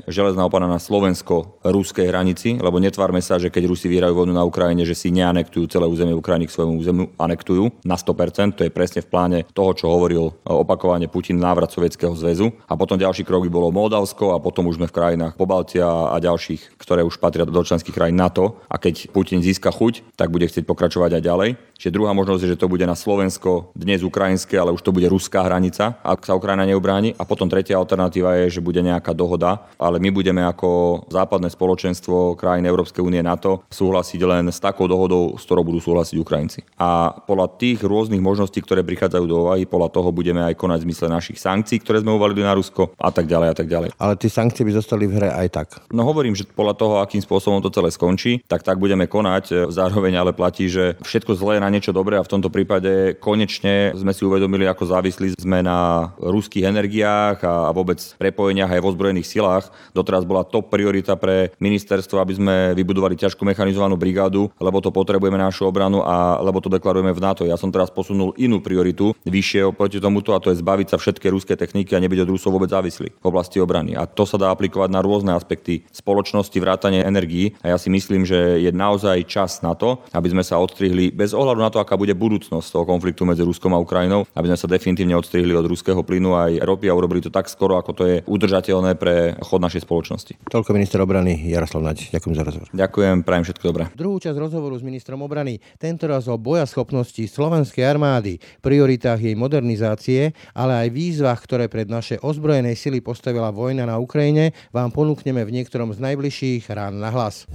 železná opona na slovensko-ruskej hranici, lebo netvárme sa, že keď Rusi vyhrajú vojnu na Ukrajine, že si neanektujú celé územie Ukrajiny k svojmu územiu, anektujú na 100%, to je presne v pláne toho, čo hovoril opakovane Putin návrat Sovietskeho zväzu. A potom ďalší krok by bolo Moldavsko a potom už sme v krajinách Pobaltia a ďalších, ktoré už patria do členských krajín NATO. A keď Putin získa chuť, tak bude chcieť pokračovať aj ďalej. Čiže druhá možnosť je, že to bude na Slovensko, dnes ukrajinské, ale už to bude ruská hranica, ak sa Ukrajina neubráni. A potom tretia alternatíva je, že bude nejaká dohoda, ale my budeme ako západné spoločenstvo krajín Európskej únie NATO súhlasiť len s takou dohodou, s ktorou budú súhlasiť Ukrajinci. A podľa tých rôznych možností, ktoré prichádzajú do úvahy, podľa toho budeme aj konať v zmysle našich sankcií, ktoré sme uvalili na Rusko a tak ďalej a tak ďalej. Ale tie sankcie by zostali v hre aj tak. No hovorím, že podľa toho, akým spôsobom to celé skončí, tak tak budeme konať. Zároveň ale platí, že všetko zlé na niečo dobré a v tomto prípade konečne sme si uvedomili, ako závislí sme na ruských energiách a vôbec prepojeniach aj v ozbrojených silách. Doteraz bola top priorita pre ministerstvo, aby sme vybudovali ťažko mechanizovanú brigádu, lebo to potrebujeme našu obranu a lebo to deklarujeme v NATO. Ja som teraz posunul inú prioritu vyššie oproti tomuto a to je zbaviť sa všetky ruské techniky a nebyť od Rusov vôbec závislí v oblasti obrany. A to sa dá aplikovať na rôzne aspekty spoločnosti, vrátanie energií. A ja si myslím, že je naozaj čas na to, aby sme sa odstrihli bez ohľadu na to, aká bude budúcnosť toho konfliktu medzi Ruskom a Ukrajinou, aby sme sa definitívne odstrihli od ruského plynu aj ropy a urobili to tak skoro, ako to je udržateľné pre chod našej spoločnosti. Toľko minister obrany Jaroslav Naď. Ďakujem za rozhovor. Ďakujem, prajem všetko dobré. Druhú časť rozhovoru s ministrom obrany, tento raz o bojaschopnosti slovenskej armády, prioritách jej modernizácie, ale aj výzvach, ktoré pred naše ozbrojené sily postavila vojna na Ukrajine, vám ponúkneme v niektorom z najbližších rán na hlas.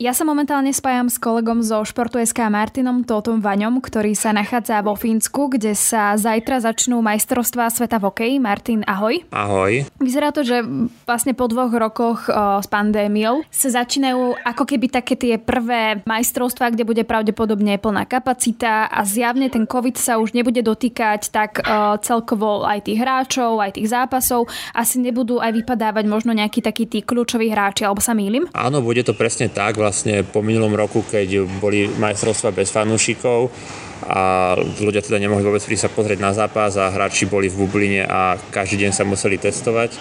Ja sa momentálne spájam s kolegom zo Športu.sk Martinom Totom Vaňom, ktorý sa nachádza vo Fínsku, kde sa zajtra začnú majstrovstvá sveta v hokeji. Martin, ahoj. Ahoj. Vyzerá to, že vlastne po dvoch rokoch o, s pandémiou sa začínajú ako keby také tie prvé majstrovstvá, kde bude pravdepodobne plná kapacita a zjavne ten COVID sa už nebude dotýkať tak o, celkovo aj tých hráčov, aj tých zápasov. Asi nebudú aj vypadávať možno nejakí takí tí kľúčoví hráči, alebo sa mýlim? Áno, bude to presne tak vlastne po minulom roku, keď boli majstrovstva bez fanúšikov a ľudia teda nemohli vôbec prísť sa pozrieť na zápas a hráči boli v bubline a každý deň sa museli testovať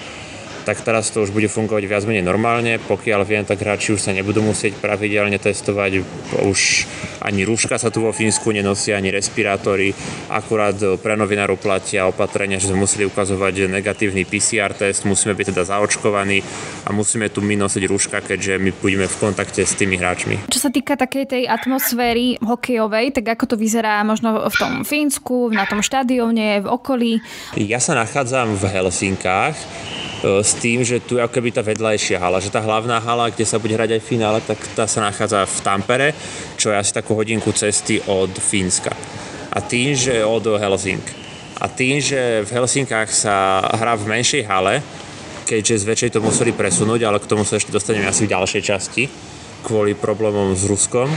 tak teraz to už bude fungovať viac menej normálne. Pokiaľ viem, tak hráči už sa nebudú musieť pravidelne testovať. Už ani rúška sa tu vo Fínsku nenosia, ani respirátory. Akurát pre novinárov platia opatrenia, že sme museli ukazovať negatívny PCR test, musíme byť teda zaočkovaní a musíme tu my nosiť rúška, keďže my budeme v kontakte s tými hráčmi. Čo sa týka takej tej atmosféry hokejovej, tak ako to vyzerá možno v tom Fínsku, na tom štadióne, v okolí? Ja sa nachádzam v Helsinkách s tým, že tu je ako keby tá vedľajšia hala, že tá hlavná hala, kde sa bude hrať aj finále, tak tá sa nachádza v Tampere, čo je asi takú hodinku cesty od Fínska. A tým, že od Helsing. A tým, že v Helsinkách sa hrá v menšej hale, keďže z väčšej to museli presunúť, ale k tomu sa ešte dostaneme asi v ďalšej časti, kvôli problémom s Ruskom,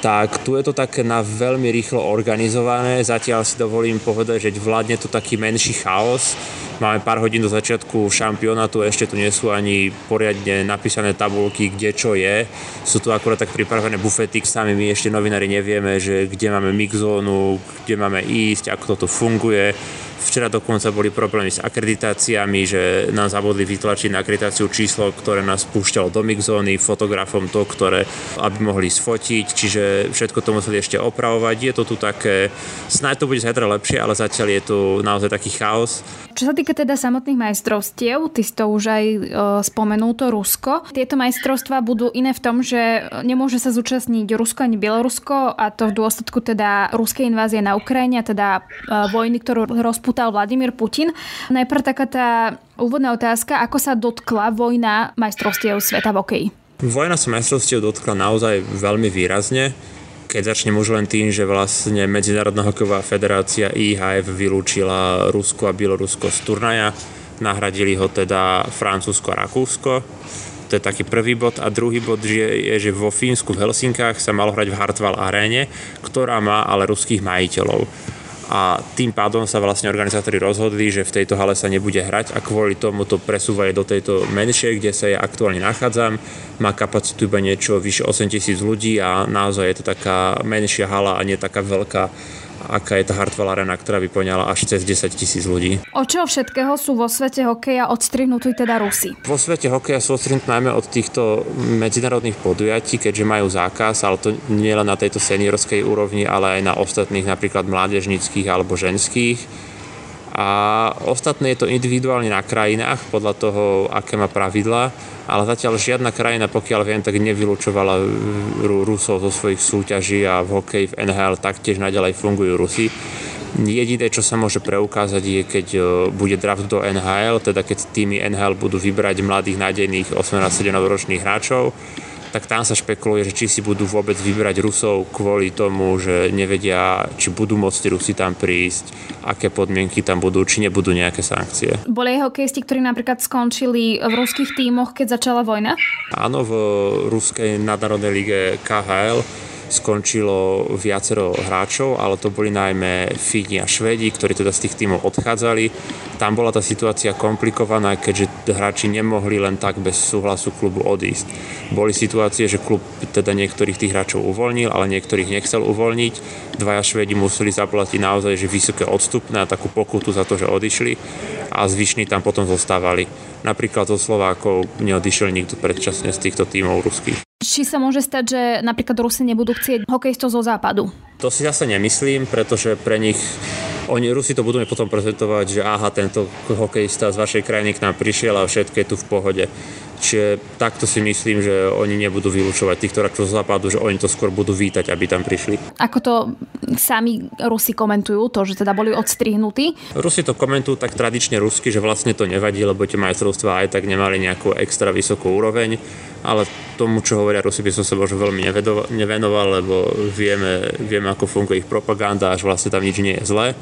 tak tu je to také na veľmi rýchlo organizované. Zatiaľ si dovolím povedať, že vládne tu taký menší chaos. Máme pár hodín do začiatku šampionátu, ešte tu nie sú ani poriadne napísané tabulky, kde čo je. Sú tu akurát tak pripravené bufety, sami my ešte novinári nevieme, že kde máme mixzónu, kde máme ísť, ako toto funguje Včera dokonca boli problémy s akreditáciami, že nám zabudli vytlačiť na akreditáciu číslo, ktoré nás púšťalo do mixzóny, fotografom to, ktoré, aby mohli sfotiť, čiže všetko to museli ešte opravovať. Je to tu také, snáď to bude zajtra lepšie, ale zatiaľ je tu naozaj taký chaos. Čo sa týka teda samotných majstrovstiev, ty si to už aj e, spomenul, to Rusko. Tieto majstrovstvá budú iné v tom, že nemôže sa zúčastniť Rusko ani Bielorusko a to v dôsledku teda ruskej invázie na Ukrajine, teda e, vojny, ktorú rozputal Vladimír Putin. Najprv taká tá úvodná otázka, ako sa dotkla vojna majstrovstiev sveta v hokeji? Vojna sa majstrovstiev dotkla naozaj veľmi výrazne keď začnem už len tým, že vlastne Medzinárodná hokejová federácia IHF vylúčila Rusko a Bielorusko z turnaja, nahradili ho teda Francúzsko a Rakúsko. To je taký prvý bod. A druhý bod je, je, že vo Fínsku v Helsinkách sa malo hrať v Hartwall aréne, ktorá má ale ruských majiteľov a tým pádom sa vlastne organizátori rozhodli, že v tejto hale sa nebude hrať a kvôli tomu to presúvajú do tejto menšej, kde sa ja aktuálne nachádzam. Má kapacitu iba niečo vyše 8 tisíc ľudí a naozaj je to taká menšia hala a nie taká veľká aká je tá Hartwell Arena, ktorá vyplňala až cez 10 tisíc ľudí. O čo všetkého sú vo svete hokeja odstrihnutí teda Rusi? Vo svete hokeja sú odstrihnutí najmä od týchto medzinárodných podujatí, keďže majú zákaz, ale to nie len na tejto seniorskej úrovni, ale aj na ostatných, napríklad mládežnických alebo ženských a ostatné je to individuálne na krajinách podľa toho, aké má pravidla, ale zatiaľ žiadna krajina, pokiaľ viem, tak nevylučovala Rusov zo svojich súťaží a v hokeji v NHL taktiež naďalej fungujú Rusy. Jediné, čo sa môže preukázať, je keď e, bude draft do NHL, teda keď týmy NHL budú vybrať mladých nádejných 18-17 ročných hráčov tak tam sa špekuluje, že či si budú vôbec vybrať Rusov kvôli tomu, že nevedia, či budú môcť Rusi tam prísť, aké podmienky tam budú, či nebudú nejaké sankcie. Boli aj hokejisti, ktorí napríklad skončili v ruských tímoch, keď začala vojna? Áno, v ruskej nadnárodnej lige KHL skončilo viacero hráčov, ale to boli najmä Fíni a Švedi, ktorí teda z tých tímov odchádzali. Tam bola tá situácia komplikovaná, keďže hráči nemohli len tak bez súhlasu klubu odísť. Boli situácie, že klub teda niektorých tých hráčov uvoľnil, ale niektorých nechcel uvoľniť. Dvaja Švedi museli zaplatiť naozaj že vysoké odstupné a takú pokutu za to, že odišli a zvyšní tam potom zostávali. Napríklad zo Slovákov neodišiel nikto predčasne z týchto tímov ruských. Či sa môže stať, že napríklad Rusi nebudú chcieť hokejistov zo západu? To si zase nemyslím, pretože pre nich oni Rusi to budú potom prezentovať, že aha, tento hokejista z vašej krajiny k nám prišiel a všetko je tu v pohode. Čiže takto si myslím, že oni nebudú vylúčovať týchto hráčov z západu, že oni to skôr budú vítať, aby tam prišli. Ako to sami Rusi komentujú, to, že teda boli odstrihnutí? Rusi to komentujú tak tradične rusky, že vlastne to nevadí, lebo tie majstrovstvá aj tak nemali nejakú extra vysokú úroveň, ale tomu, čo hovoria Rusi, by som sa možno veľmi nevenoval, lebo vieme, vieme, ako funguje ich propaganda, až vlastne tam nič nie je zlé.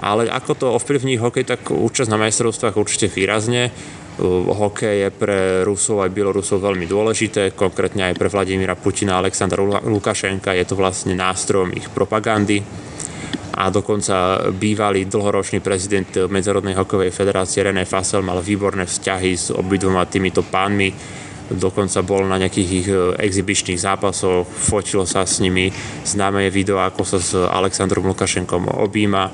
Ale ako to ovplyvní hokej, tak účasť na majstrovstvách určite výrazne. Hokej je pre Rusov aj Bielorusov veľmi dôležité, konkrétne aj pre Vladimíra Putina a Aleksandra Lukašenka. Je to vlastne nástrojom ich propagandy. A dokonca bývalý dlhoročný prezident Medzárodnej hokejovej federácie René Fasel mal výborné vzťahy s obidvoma týmito pánmi dokonca bol na nejakých ich e, exibičných zápasoch, fotilo sa s nimi, známe je video, ako sa s Aleksandrom Lukašenkom objíma.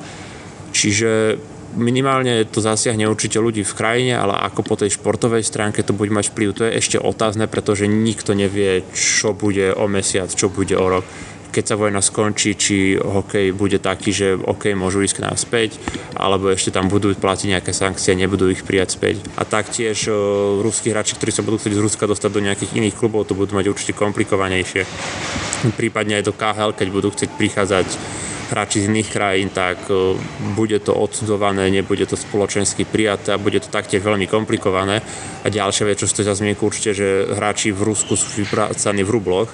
Čiže minimálne to zasiahne určite ľudí v krajine, ale ako po tej športovej stránke to bude mať vplyv, to je ešte otázne, pretože nikto nevie, čo bude o mesiac, čo bude o rok. Keď sa vojna skončí, či hokej bude taký, že OK, môžu ísť k nám späť, alebo ešte tam budú platiť nejaké sankcie, nebudú ich prijať späť. A taktiež uh, ruskí hráči, ktorí sa budú chcieť z Ruska dostať do nejakých iných klubov, to budú mať určite komplikovanejšie. Prípadne aj do KHL, keď budú chcieť prichádzať hráči z iných krajín, tak bude to odsudzované, nebude to spoločensky prijaté a bude to taktiež veľmi komplikované. A ďalšia vec, čo stojí za zmienku určite, že hráči v Rusku sú vyprácaní v rubloch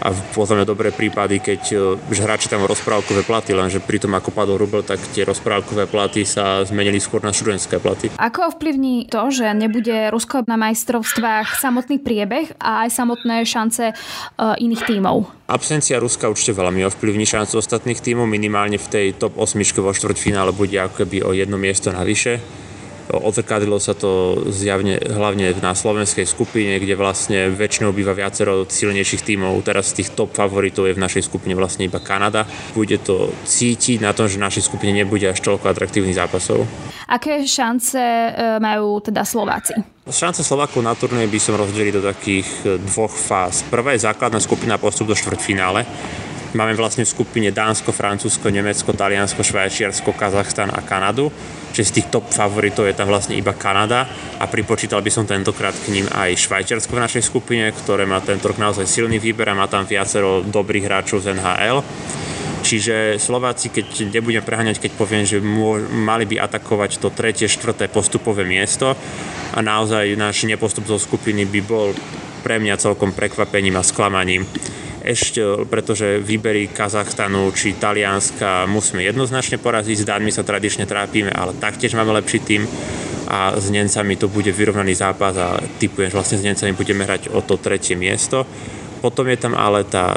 a poznáme dobré prípady, keď e, že hráči tam rozprávkové platy, lenže pri tom, ako padol rubel, tak tie rozprávkové platy sa zmenili skôr na študentské platy. Ako ovplyvní to, že nebude Rusko na majstrovstvách samotný priebeh a aj samotné šance uh, iných tímov? Absencia Ruska určite veľmi ovplyvní šancu ostatných tímov, minimálne v tej top 8 vo štvrťfinále bude ako keby o jedno miesto navyše Odzrkadilo sa to zjavne hlavne na slovenskej skupine, kde vlastne väčšinou býva viacero silnejších tímov. Teraz z tých top favoritov je v našej skupine vlastne iba Kanada. Bude to cítiť na tom, že v našej skupine nebude až toľko atraktívnych zápasov. Aké šance e, majú teda Slováci? Šance Slovákov na turnej by som rozdelil do takých dvoch fáz. Prvá je základná skupina postup do štvrťfinále. Máme vlastne v skupine Dánsko, Francúzsko, Nemecko, Taliansko, Švajčiarsko, Kazachstan a Kanadu. Čiže z tých top favoritov je tam vlastne iba Kanada. A pripočítal by som tentokrát k ním aj Švajčiarsko v našej skupine, ktoré má tento rok naozaj silný výber a má tam viacero dobrých hráčov z NHL. Čiže Slováci, keď nebudem preháňať, keď poviem, že mali by atakovať to tretie, štvrté postupové miesto. A naozaj náš nepostup zo skupiny by bol pre mňa celkom prekvapením a sklamaním ešte, pretože výbery Kazachstanu či Talianska musíme jednoznačne poraziť, s Dánmi sa tradične trápime, ale taktiež máme lepší tým a s Nemcami to bude vyrovnaný zápas a typujem, že vlastne s Nemcami budeme hrať o to tretie miesto. Potom je tam ale tá,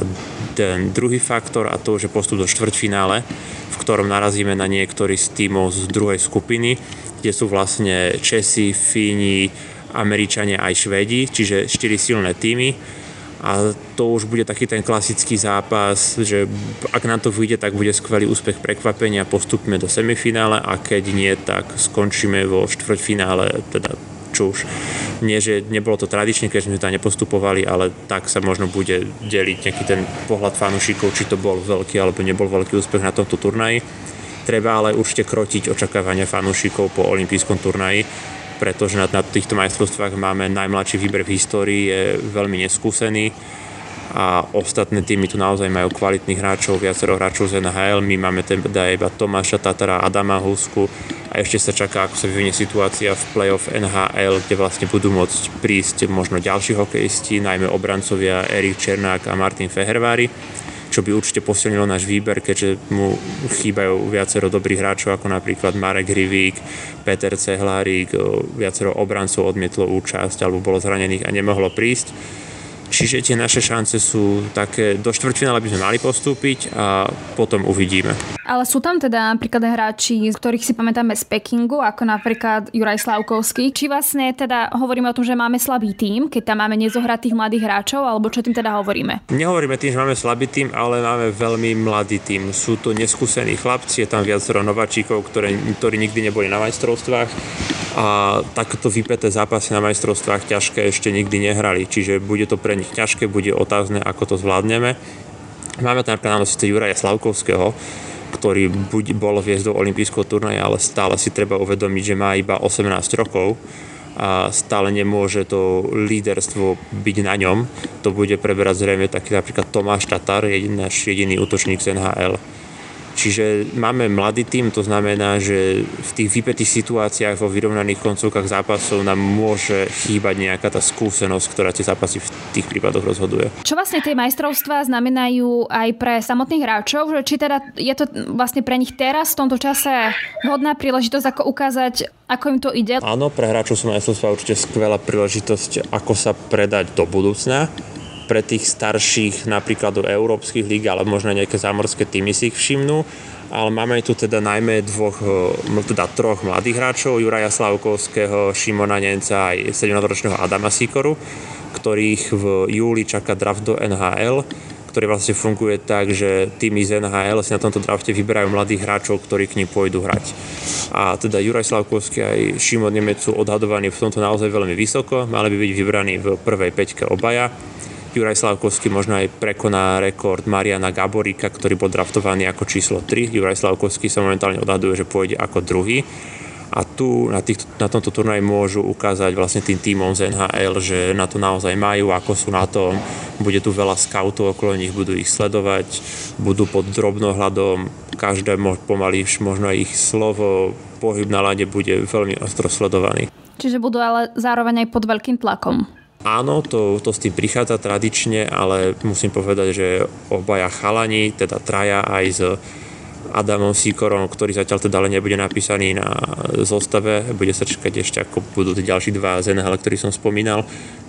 ten druhý faktor a to, že postup do štvrťfinále, v ktorom narazíme na niektorý z tímov z druhej skupiny, kde sú vlastne Česi, Fíni, Američania aj Švedi, čiže 4 silné týmy a to už bude taký ten klasický zápas, že ak nám to vyjde, tak bude skvelý úspech prekvapenia, postupme do semifinále a keď nie, tak skončíme vo štvrťfinále, teda čo už nie, že nebolo to tradične, keď sme tam nepostupovali, ale tak sa možno bude deliť nejaký ten pohľad fanúšikov, či to bol veľký alebo nebol veľký úspech na tomto turnaji. Treba ale určite krotiť očakávania fanúšikov po olympijskom turnaji pretože na, na týchto majstrovstvách máme najmladší výber v histórii, je veľmi neskúsený. A ostatné týmy tu naozaj majú kvalitných hráčov, viacero hráčov z NHL, my máme teda iba Tomáša Tatara, Adama Husku. A ešte sa čaká, ako sa vyvinie situácia v playoff NHL, kde vlastne budú môcť prísť možno ďalší hokejisti, najmä obrancovia Erik Černák a Martin Fehervári čo by určite posilnilo náš výber, keďže mu chýbajú viacero dobrých hráčov, ako napríklad Marek Hrivík, Peter Cehlárik, viacero obrancov odmietlo účasť alebo bolo zranených a nemohlo prísť Čiže tie naše šance sú také, do štvrťfinále by sme mali postúpiť a potom uvidíme. Ale sú tam teda napríklad hráči, z ktorých si pamätáme z Pekingu, ako napríklad Juraj Slavkovský. Či vlastne teda hovoríme o tom, že máme slabý tým, keď tam máme nezohratých mladých hráčov, alebo čo tým teda hovoríme? Nehovoríme tým, že máme slabý tým, ale máme veľmi mladý tým. Sú to neskúsení chlapci, je tam viacero nováčikov, ktorí nikdy neboli na majstrovstvách a takéto vypeté zápasy na majstrovstvách ťažké ešte nikdy nehrali, čiže bude to pre nich ťažké, bude otázne, ako to zvládneme. Máme tam napríklad na síce Juraja Slavkovského, ktorý buď bol viesť do olympijského turnaja, ale stále si treba uvedomiť, že má iba 18 rokov a stále nemôže to líderstvo byť na ňom. To bude preberať zrejme taký napríklad Tomáš Tatar, náš jediný útočník z NHL Čiže máme mladý tým, to znamená, že v tých vypetých situáciách vo vyrovnaných koncovkách zápasov nám môže chýbať nejaká tá skúsenosť, ktorá tie zápasy v tých prípadoch rozhoduje. Čo vlastne tie majstrovstvá znamenajú aj pre samotných hráčov? Že či teda je to vlastne pre nich teraz v tomto čase vhodná príležitosť ako ukázať, ako im to ide? Áno, pre hráčov sú majstrovstvá určite skvelá príležitosť, ako sa predať do budúcna pre tých starších napríklad do európskych líg, ale možno nejaké zámorské týmy si ich všimnú. Ale máme tu teda najmä dvoch, e, teda troch mladých hráčov, Juraja Slavkovského, Šimona Nenca aj 17-ročného Adama Sikoru, ktorých v júli čaká draft do NHL ktorý vlastne funguje tak, že týmy z NHL si na tomto drafte vyberajú mladých hráčov, ktorí k ním pôjdu hrať. A teda Juraj Slavkovský aj Šimon Nemec sú odhadovaní v tomto naozaj veľmi vysoko, mali by byť vybraní v prvej peťke obaja Juraj Slavkovský možno aj prekoná rekord Mariana Gaborika, ktorý bol draftovaný ako číslo 3. Juraj Slavkovský sa momentálne odhaduje, že pôjde ako druhý. A tu na, tých, na tomto turnaji môžu ukázať vlastne tým týmom z NHL, že na to naozaj majú, ako sú na tom. Bude tu veľa scoutov okolo nich, budú ich sledovať, budú pod drobnohľadom, každé pomaly možno ich slovo, pohyb na lade bude veľmi ostro sledovaný. Čiže budú ale zároveň aj pod veľkým tlakom. Áno, to, to s tým prichádza tradične, ale musím povedať, že obaja chalani, teda traja aj z Adamom Sikorom, ktorý zatiaľ teda ale nebude napísaný na zostave, bude sa čakať ešte ako budú tie ďalší dva z NHL, ktorý som spomínal,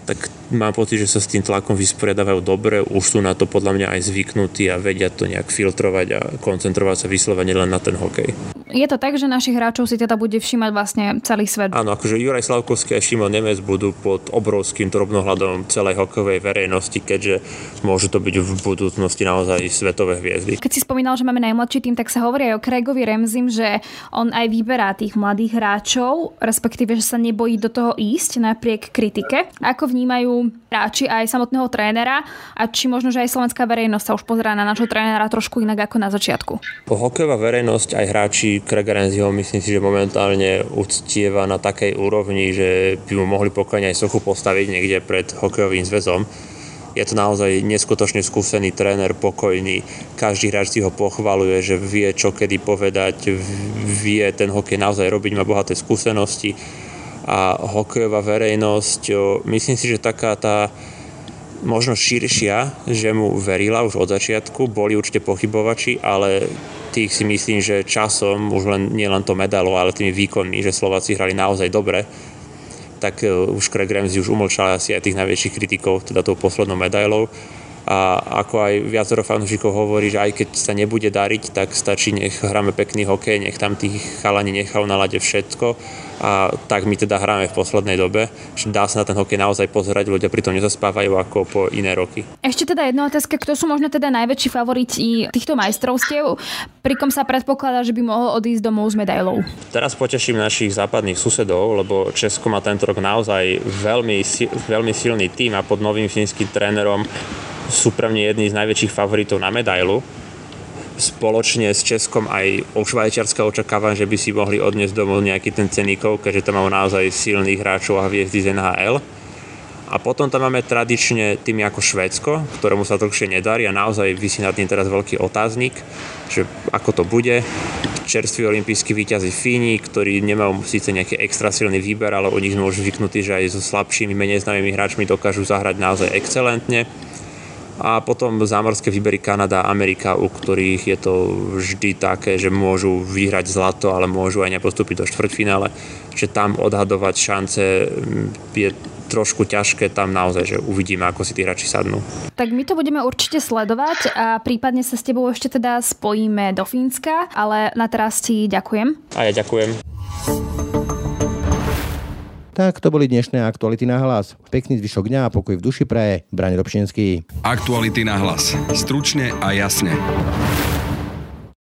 tak mám pocit, že sa s tým tlakom vysporiadávajú dobre, už sú na to podľa mňa aj zvyknutí a vedia to nejak filtrovať a koncentrovať sa vyslovene len na ten hokej. Je to tak, že našich hráčov si teda bude všímať vlastne celý svet? Áno, akože Juraj Slavkovský a Šimon Nemec budú pod obrovským drobnohľadom celej hokejovej verejnosti, keďže môžu to byť v budúcnosti naozaj svetové hviezdy. Keď si spomínal, že máme najmladší tým, tak sa hovorí aj o Craigovi Remzim, že on aj vyberá tých mladých hráčov, respektíve, že sa nebojí do toho ísť napriek kritike. Ako vnímajú hráči aj samotného trénera a či možno, že aj slovenská verejnosť sa už pozerá na nášho trénera trošku inak ako na začiatku? Hokejová verejnosť aj hráči Craig Renzio myslím si, že momentálne uctieva na takej úrovni, že by mu mohli pokojne aj sochu postaviť niekde pred hokejovým zväzom. Je to naozaj neskutočne skúsený tréner, pokojný. Každý hráč si ho pochvaluje, že vie čo kedy povedať, vie ten hokej naozaj robiť, má bohaté skúsenosti a hokejová verejnosť, myslím si, že taká tá možno širšia, že mu verila už od začiatku, boli určite pochybovači, ale tých si myslím, že časom, už len, nie len to medalo, ale tými výkonmi, že Slováci hrali naozaj dobre, tak e, už Craig Ramsey už umlčal asi aj tých najväčších kritikov, teda tou poslednou medailou. A ako aj viacero fanúšikov hovorí, že aj keď sa nebude dariť, tak stačí, nech hráme pekný hokej, nech tam tých chalani nechajú na lade všetko a tak my teda hráme v poslednej dobe, že dá sa na ten hokej naozaj pozerať, ľudia pritom nezaspávajú ako po iné roky. Ešte teda jedna otázka, kto sú možno teda najväčší favoriti týchto majstrovstiev, pri kom sa predpokladá, že by mohol odísť domov s medailou? Teraz poteším našich západných susedov, lebo Česko má tento rok naozaj veľmi, veľmi silný tým a pod novým fínskym trénerom sú pre mňa jedni z najväčších favoritov na medailu. Spoločne s Českom aj o Švajčiarska očakávam, že by si mohli odniesť domov nejaký ten ceníkov, keďže tam majú naozaj silných hráčov a hviezdy z NHL. A potom tam máme tradične tým ako Švédsko, ktorému sa dlhšie nedarí a naozaj vysí nad tým teraz veľký otáznik, že ako to bude. Čerství olimpijskí výťazí Fíni, ktorí nemajú síce nejaký extra silný výber, ale u nich sme už zvyknutí, že aj so slabšími, menej známymi hráčmi dokážu zahrať naozaj excelentne a potom zámorské výbery Kanada a Amerika, u ktorých je to vždy také, že môžu vyhrať zlato, ale môžu aj nepostúpiť do štvrťfinále, že tam odhadovať šance mm, je trošku ťažké, tam naozaj, že uvidíme, ako si tí hráči sadnú. Tak my to budeme určite sledovať a prípadne sa s tebou ešte teda spojíme do Fínska, ale na teraz ti ďakujem. A ja ďakujem. Tak to boli dnešné aktuality na hlas. Pekný zvyšok dňa a pokoj v duši praje. Braň Robšinský. Aktuality na hlas. Stručne a jasne.